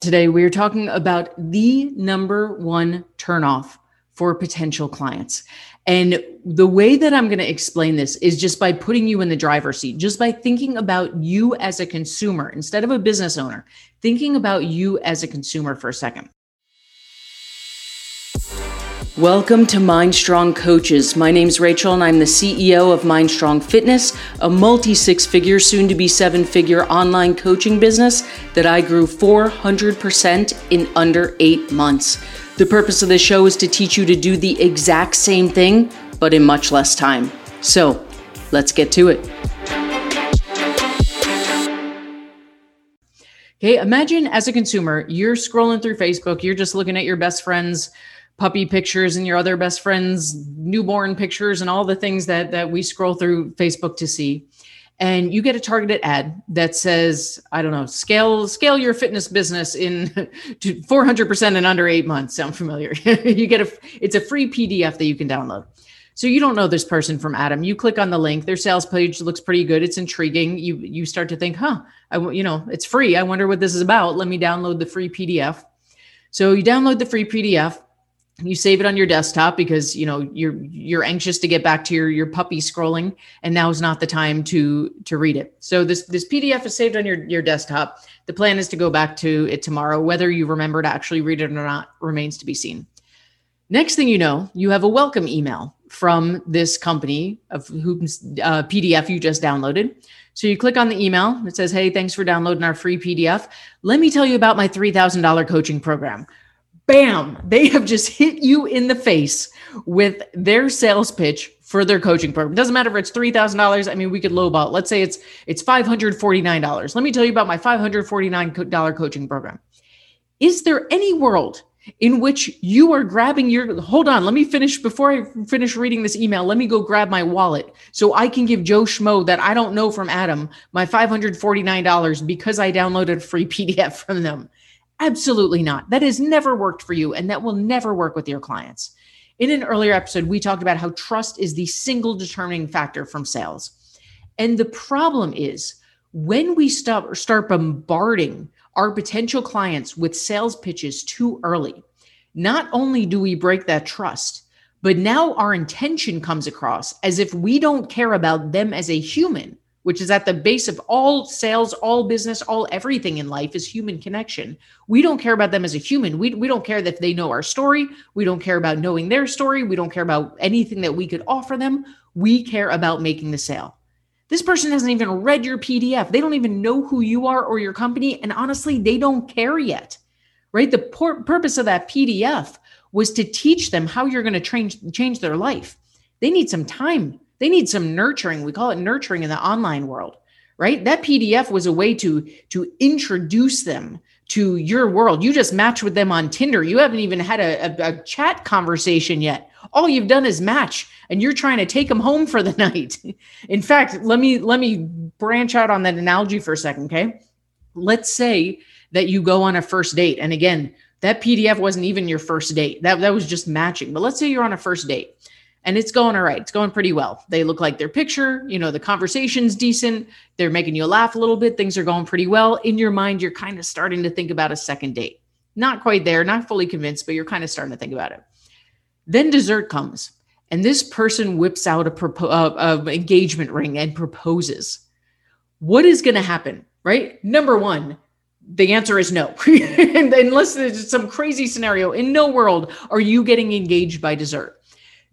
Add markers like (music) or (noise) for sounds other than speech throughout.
Today, we are talking about the number one turnoff for potential clients. And the way that I'm going to explain this is just by putting you in the driver's seat, just by thinking about you as a consumer instead of a business owner, thinking about you as a consumer for a second. Welcome to MindStrong Coaches. My name is Rachel, and I'm the CEO of MindStrong Fitness, a multi six figure, soon to be seven figure online coaching business that I grew 400% in under eight months. The purpose of this show is to teach you to do the exact same thing, but in much less time. So let's get to it. Okay, imagine as a consumer, you're scrolling through Facebook, you're just looking at your best friend's puppy pictures and your other best friends newborn pictures and all the things that that we scroll through facebook to see. And you get a targeted ad that says i don't know scale scale your fitness business in (laughs) to 400% in under eight months. Sound familiar? (laughs) You get a it's a free pdf that you can download. So you don't know this person from adam. You click on the link. Their sales page looks pretty good. It's intriguing. You you start to think huh i you know it's free. I wonder what this is about. Let me download the free pdf so you download the free pdf you save it on your desktop because you know you're you're anxious to get back to your your puppy scrolling and now is not the time to to read it. So this this pdf is saved on your your desktop. The plan is to go back to it tomorrow. Whether you remember to actually read it or not remains to be seen. Next thing you know you have a welcome email from this company of whose uh, pdf you just downloaded. So you click on the email. It says hey thanks for downloading our free pdf let me tell you about my $3000 coaching program bam, they have just hit you in the face with their sales pitch for their coaching program. Doesn't matter if it's three thousand dollars. I mean, we could lowball. Let's say it's it's five hundred forty nine dollars. Let me tell you about my five hundred forty nine dollar coaching program. Is there any world in which you are grabbing your hold on let me finish before i finish reading this email let me go grab my wallet so i can give joe schmo that i don't know from adam my $549 because i downloaded a free (laughs) pdf from them Absolutely not. That has never worked for you, and that will never work with your clients. In an earlier episode, we talked about how trust is the single determining factor from sales. And the problem is when we stop, or start bombarding our potential clients with sales pitches too early, not only do we break that trust, but now our intention comes across as if we don't care about them as a human which is at the base of all sales, all business, all everything in life is human connection. We don't care about them as a human. We, we don't care that they know our story. We don't care about knowing their story. We don't care about anything that we could offer them. We care about making the sale. This person hasn't even read your PDF. They don't even know who you are or your company. And honestly, they don't care yet, right? The por- purpose of that PDF was to teach them how you're going to change, change their life. They need some time they need some nurturing. We call it nurturing in the online world, right? That PDF was a way to to introduce them to your world. You just match with them on Tinder. You haven't even had a, a, a chat conversation yet. All you've done is match and you're trying to take them home for the (laughs) night. In fact, let me let me branch out on that analogy for a second, okay? Let's say that you go on a first date and again, that PDF wasn't even your first date. That that was just matching. But let's say you're on a first date and it's going all right. It's going pretty well. They look like their picture, you know, the conversation's decent. They're making you laugh a little bit. Things are going pretty well. In your mind, you're kind of starting to think about a second date. Not quite there, not fully convinced, but you're kind of starting to think about it. Then dessert comes, and this person whips out a, propo- uh, a engagement ring and proposes. What is going to happen, right? Number one, the answer is no. (laughs) Unless there's some crazy scenario, in no world are you getting engaged by dessert.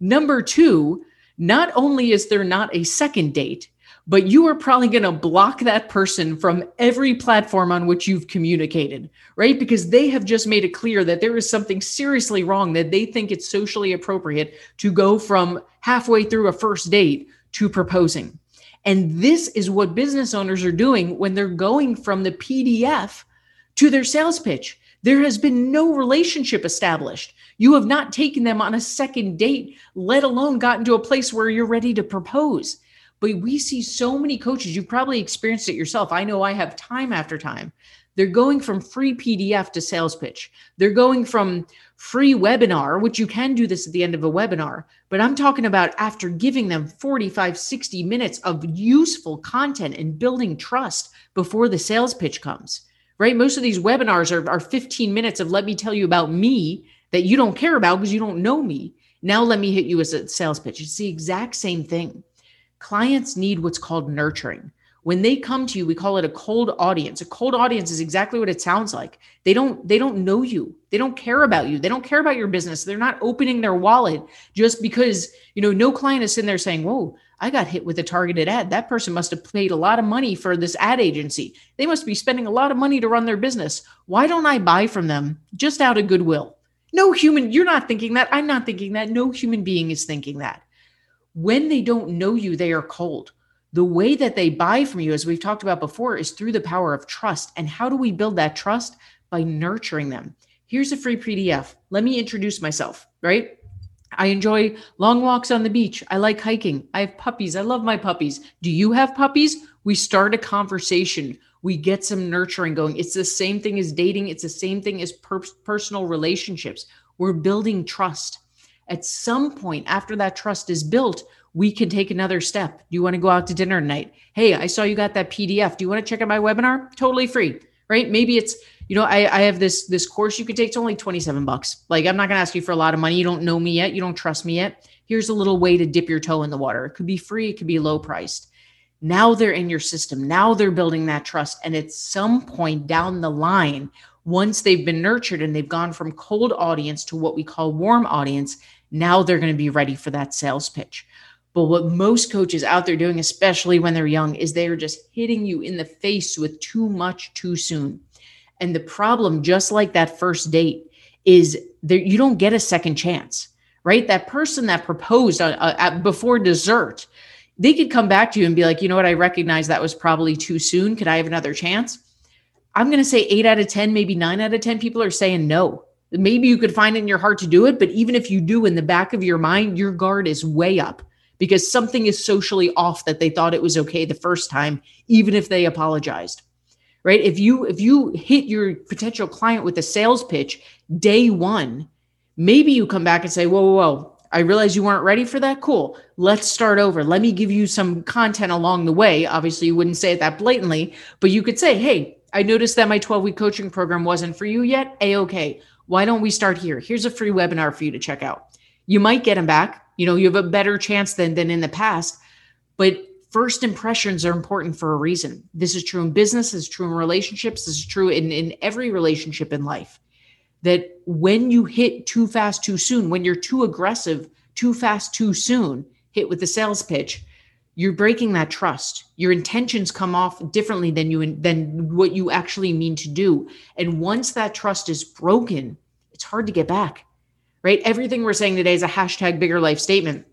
Number two, not only is there not a second date, but you are probably going to block that person from every platform on which you've communicated, right? Because they have just made it clear that there is something seriously wrong, that they think it's socially appropriate to go from halfway through a first date to proposing. And this is what business owners are doing when they're going from the PDF to their sales pitch. There has been no relationship established. You have not taken them on a second date, let alone gotten to a place where you're ready to propose. But we see so many coaches, you've probably experienced it yourself. I know I have time after time. They're going from free PDF to sales pitch. They're going from free webinar, which you can do this at the end of a webinar, but I'm talking about after giving them 45, 60 minutes of useful content and building trust before the sales pitch comes right? Most of these webinars are, are 15 minutes of let me tell you about me that you don't care about because you don't know me. Now let me hit you as a sales pitch. It's the exact same thing. Clients need what's called nurturing. When they come to you, we call it a cold audience. A cold audience is exactly what it sounds like. They don't they don't know you. They don't care about you. They don't care about your business. They're not opening their wallet just because, you know, no client is sitting there saying, "Whoa, I got hit with a targeted ad. That person must have paid a lot of money for this ad agency. They must be spending a lot of money to run their business. Why don't I buy from them just out of goodwill?" No human, you're not thinking that. I'm not thinking that. No human being is thinking that. When they don't know you, they are cold the way that they buy from you, as we've talked about before, is through the power of trust. And how do we build that trust? By nurturing them. Here's a free PDF. Let me introduce myself, right? I enjoy long walks on the beach. I like hiking. I have puppies. I love my puppies. Do you have puppies? We start a conversation. We get some nurturing going. It's the same thing as dating, it's the same thing as per- personal relationships. We're building trust. At some point after that trust is built, we can take another step. Do you want to go out to dinner tonight? Hey, I saw you got that PDF. Do you want to check out my webinar? Totally free, right? Maybe it's, you know, I, I have this this course you could take. It's only 27 bucks. Like I'm not gonna ask you for a lot of money. You don't know me yet. You don't trust me yet. Here's a little way to dip your toe in the water. It could be free, it could be low priced. Now they're in your system. Now they're building that trust. And at some point down the line, once they've been nurtured and they've gone from cold audience to what we call warm audience, now they're going to be ready for that sales pitch. But what most coaches out there doing, especially when they're young, is they are just hitting you in the face with too much too soon. And the problem, just like that first date, is that you don't get a second chance, right? That person that proposed uh, uh, before dessert, they could come back to you and be like, you know what, I recognize that was probably too soon. Could I have another chance? I'm going to say eight out of 10, maybe nine out of 10 people are saying no. Maybe you could find it in your heart to do it, but even if you do in the back of your mind, your guard is way up because something is socially off that they thought it was okay the first time even if they apologized right if you if you hit your potential client with a sales pitch day 1 maybe you come back and say whoa whoa whoa I realize you weren't ready for that. Cool. Let's start over. Let me give you some content along the way. Obviously, you wouldn't say it that blatantly, but you could say, Hey, I noticed that my 12 week coaching program wasn't for you yet. A okay. Why don't we start here? Here's a free webinar for you to check out. You might get them back you know you have a better chance than than in the past but first impressions are important for a reason. This is true in business this is true in relationships this is true in in every relationship in life. That when you hit too fast too soon when you're too aggressive too fast too soon hit with the sales pitch you're breaking that trust. Your intentions come off differently than you than what you actually mean to do. And once that trust is broken it's hard to get back right? Everything we're saying today is a hashtag bigger life statement.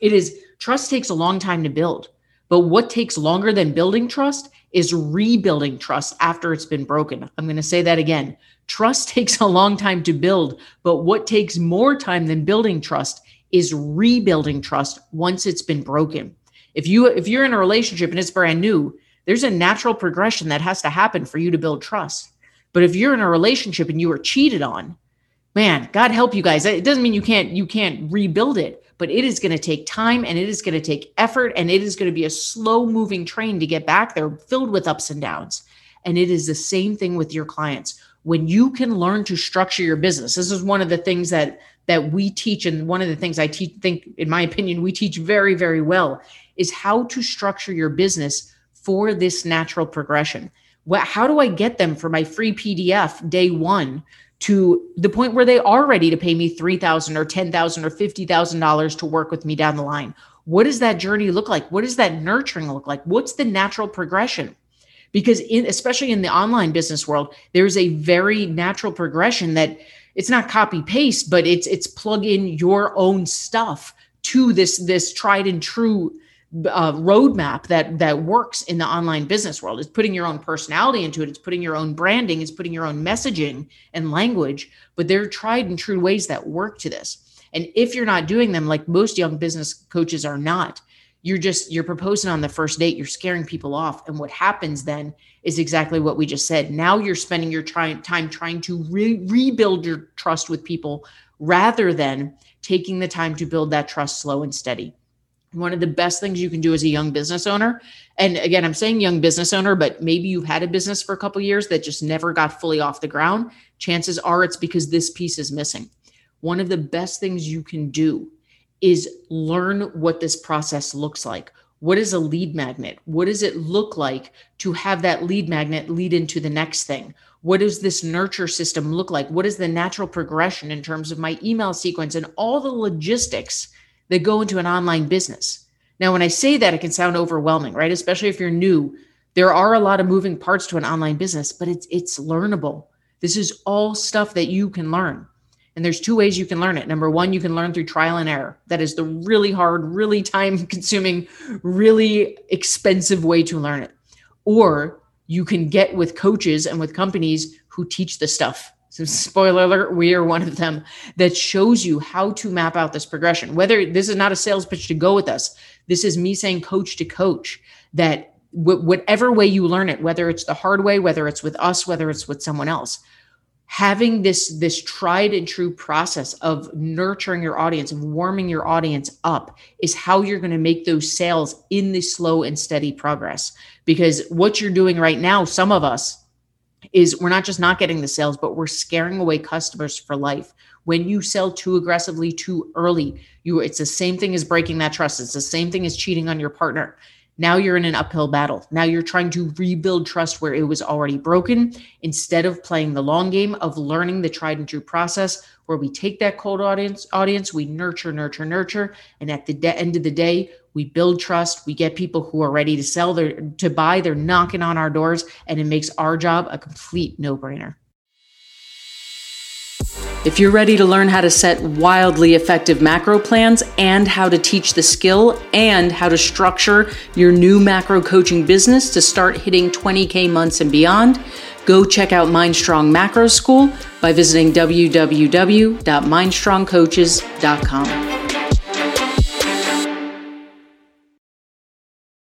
It is trust takes a long time to build, but what takes longer than building trust is rebuilding trust after it's been broken. I'm going to say that again. Trust (laughs) takes a long time to build, but what takes more time than building trust is rebuilding trust once it's been broken. If you if you're in a relationship and it's brand new, there's a natural progression that has to happen for you to build trust. But if you're in a relationship and you were cheated on, man god help you guys it doesn't mean you can't you can't rebuild it but it is going to take time and it is going to take effort and it is going to be a slow moving train to get back there filled with ups and downs. And it is the same thing with your clients. When you can learn to structure your business this is one of the things that that we teach and one of the things i teach think in my opinion we teach very very well is how to structure your business for this natural progression. What, how do i get them for my free pdf day one to the point where they are ready to pay me 3,000 or 10,000 or $50,000 to work with me down the line. What does that journey look like? What does that nurturing look like? What's the natural progression? Because in especially in the online business world, there's a very natural progression that it's not copy paste, but it's it's plug in your own stuff to this this tried and true uh, roadmap that that works in the online business world. It's putting your own personality into it. It's putting your own branding. It's putting your own messaging and language. But there are tried and true ways that work to this. And if you're not doing them, like most young business coaches are not, you're just you're proposing on the first date. You're scaring people off. And what happens then is exactly what we just said. Now you're spending your try- time trying to re- rebuild your trust with people rather than taking the time to build that trust slow and steady one of the best things you can do as a young business owner. And again i'm saying young business owner but maybe you've had a business for a couple years that just never got fully off the ground. Chances are it's because this piece is missing. One of the best things you can do is learn what this process looks like. What is a lead magnet? What does it look like to have that lead magnet lead into the next thing? What does this nurture system look like? What is the natural progression in terms of my email sequence and all the logistics that go into an online business. Now, when I say that, it can sound overwhelming, right? Especially if you're new. There are a lot of moving parts to an online business, but it's it's learnable. This is all stuff that you can learn. And there's two ways you can learn it. Number one, you can learn through trial and error. That is the really hard, really time consuming, really expensive way to learn it. Or you can get with coaches and with companies who teach the stuff so, spoiler alert, we are one of them that shows you how to map out this progression. Whether this is not a sales pitch to go with us, this is me saying coach to coach that w- whatever way you learn it, whether it's the hard way, whether it's with us, whether it's with someone else, having this this tried and true process of nurturing your audience of warming your audience up is how you're going to make those sales in the slow and steady progress because what you're doing right now some of us is we're not just not getting the sales, but we're scaring away customers for life. When you sell too aggressively too early, you it's the same thing as breaking that trust. It's the same thing as cheating on your partner. Now you're in an uphill battle. Now you're trying to rebuild trust where it was already broken instead of playing the long game of learning the tried and true process where we take that cold audience audience, we nurture, nurture, nurture, and at the de- end of the day, we build trust, we get people who are ready to sell their to buy, they're knocking on our doors and it makes our job a complete no-brainer. If you're ready to learn how to set wildly effective macro plans and how to teach the skill and how to structure your new macro coaching business to start hitting 20K months and beyond, go check out MindStrong Macro School by visiting www.mindstrongcoaches.com.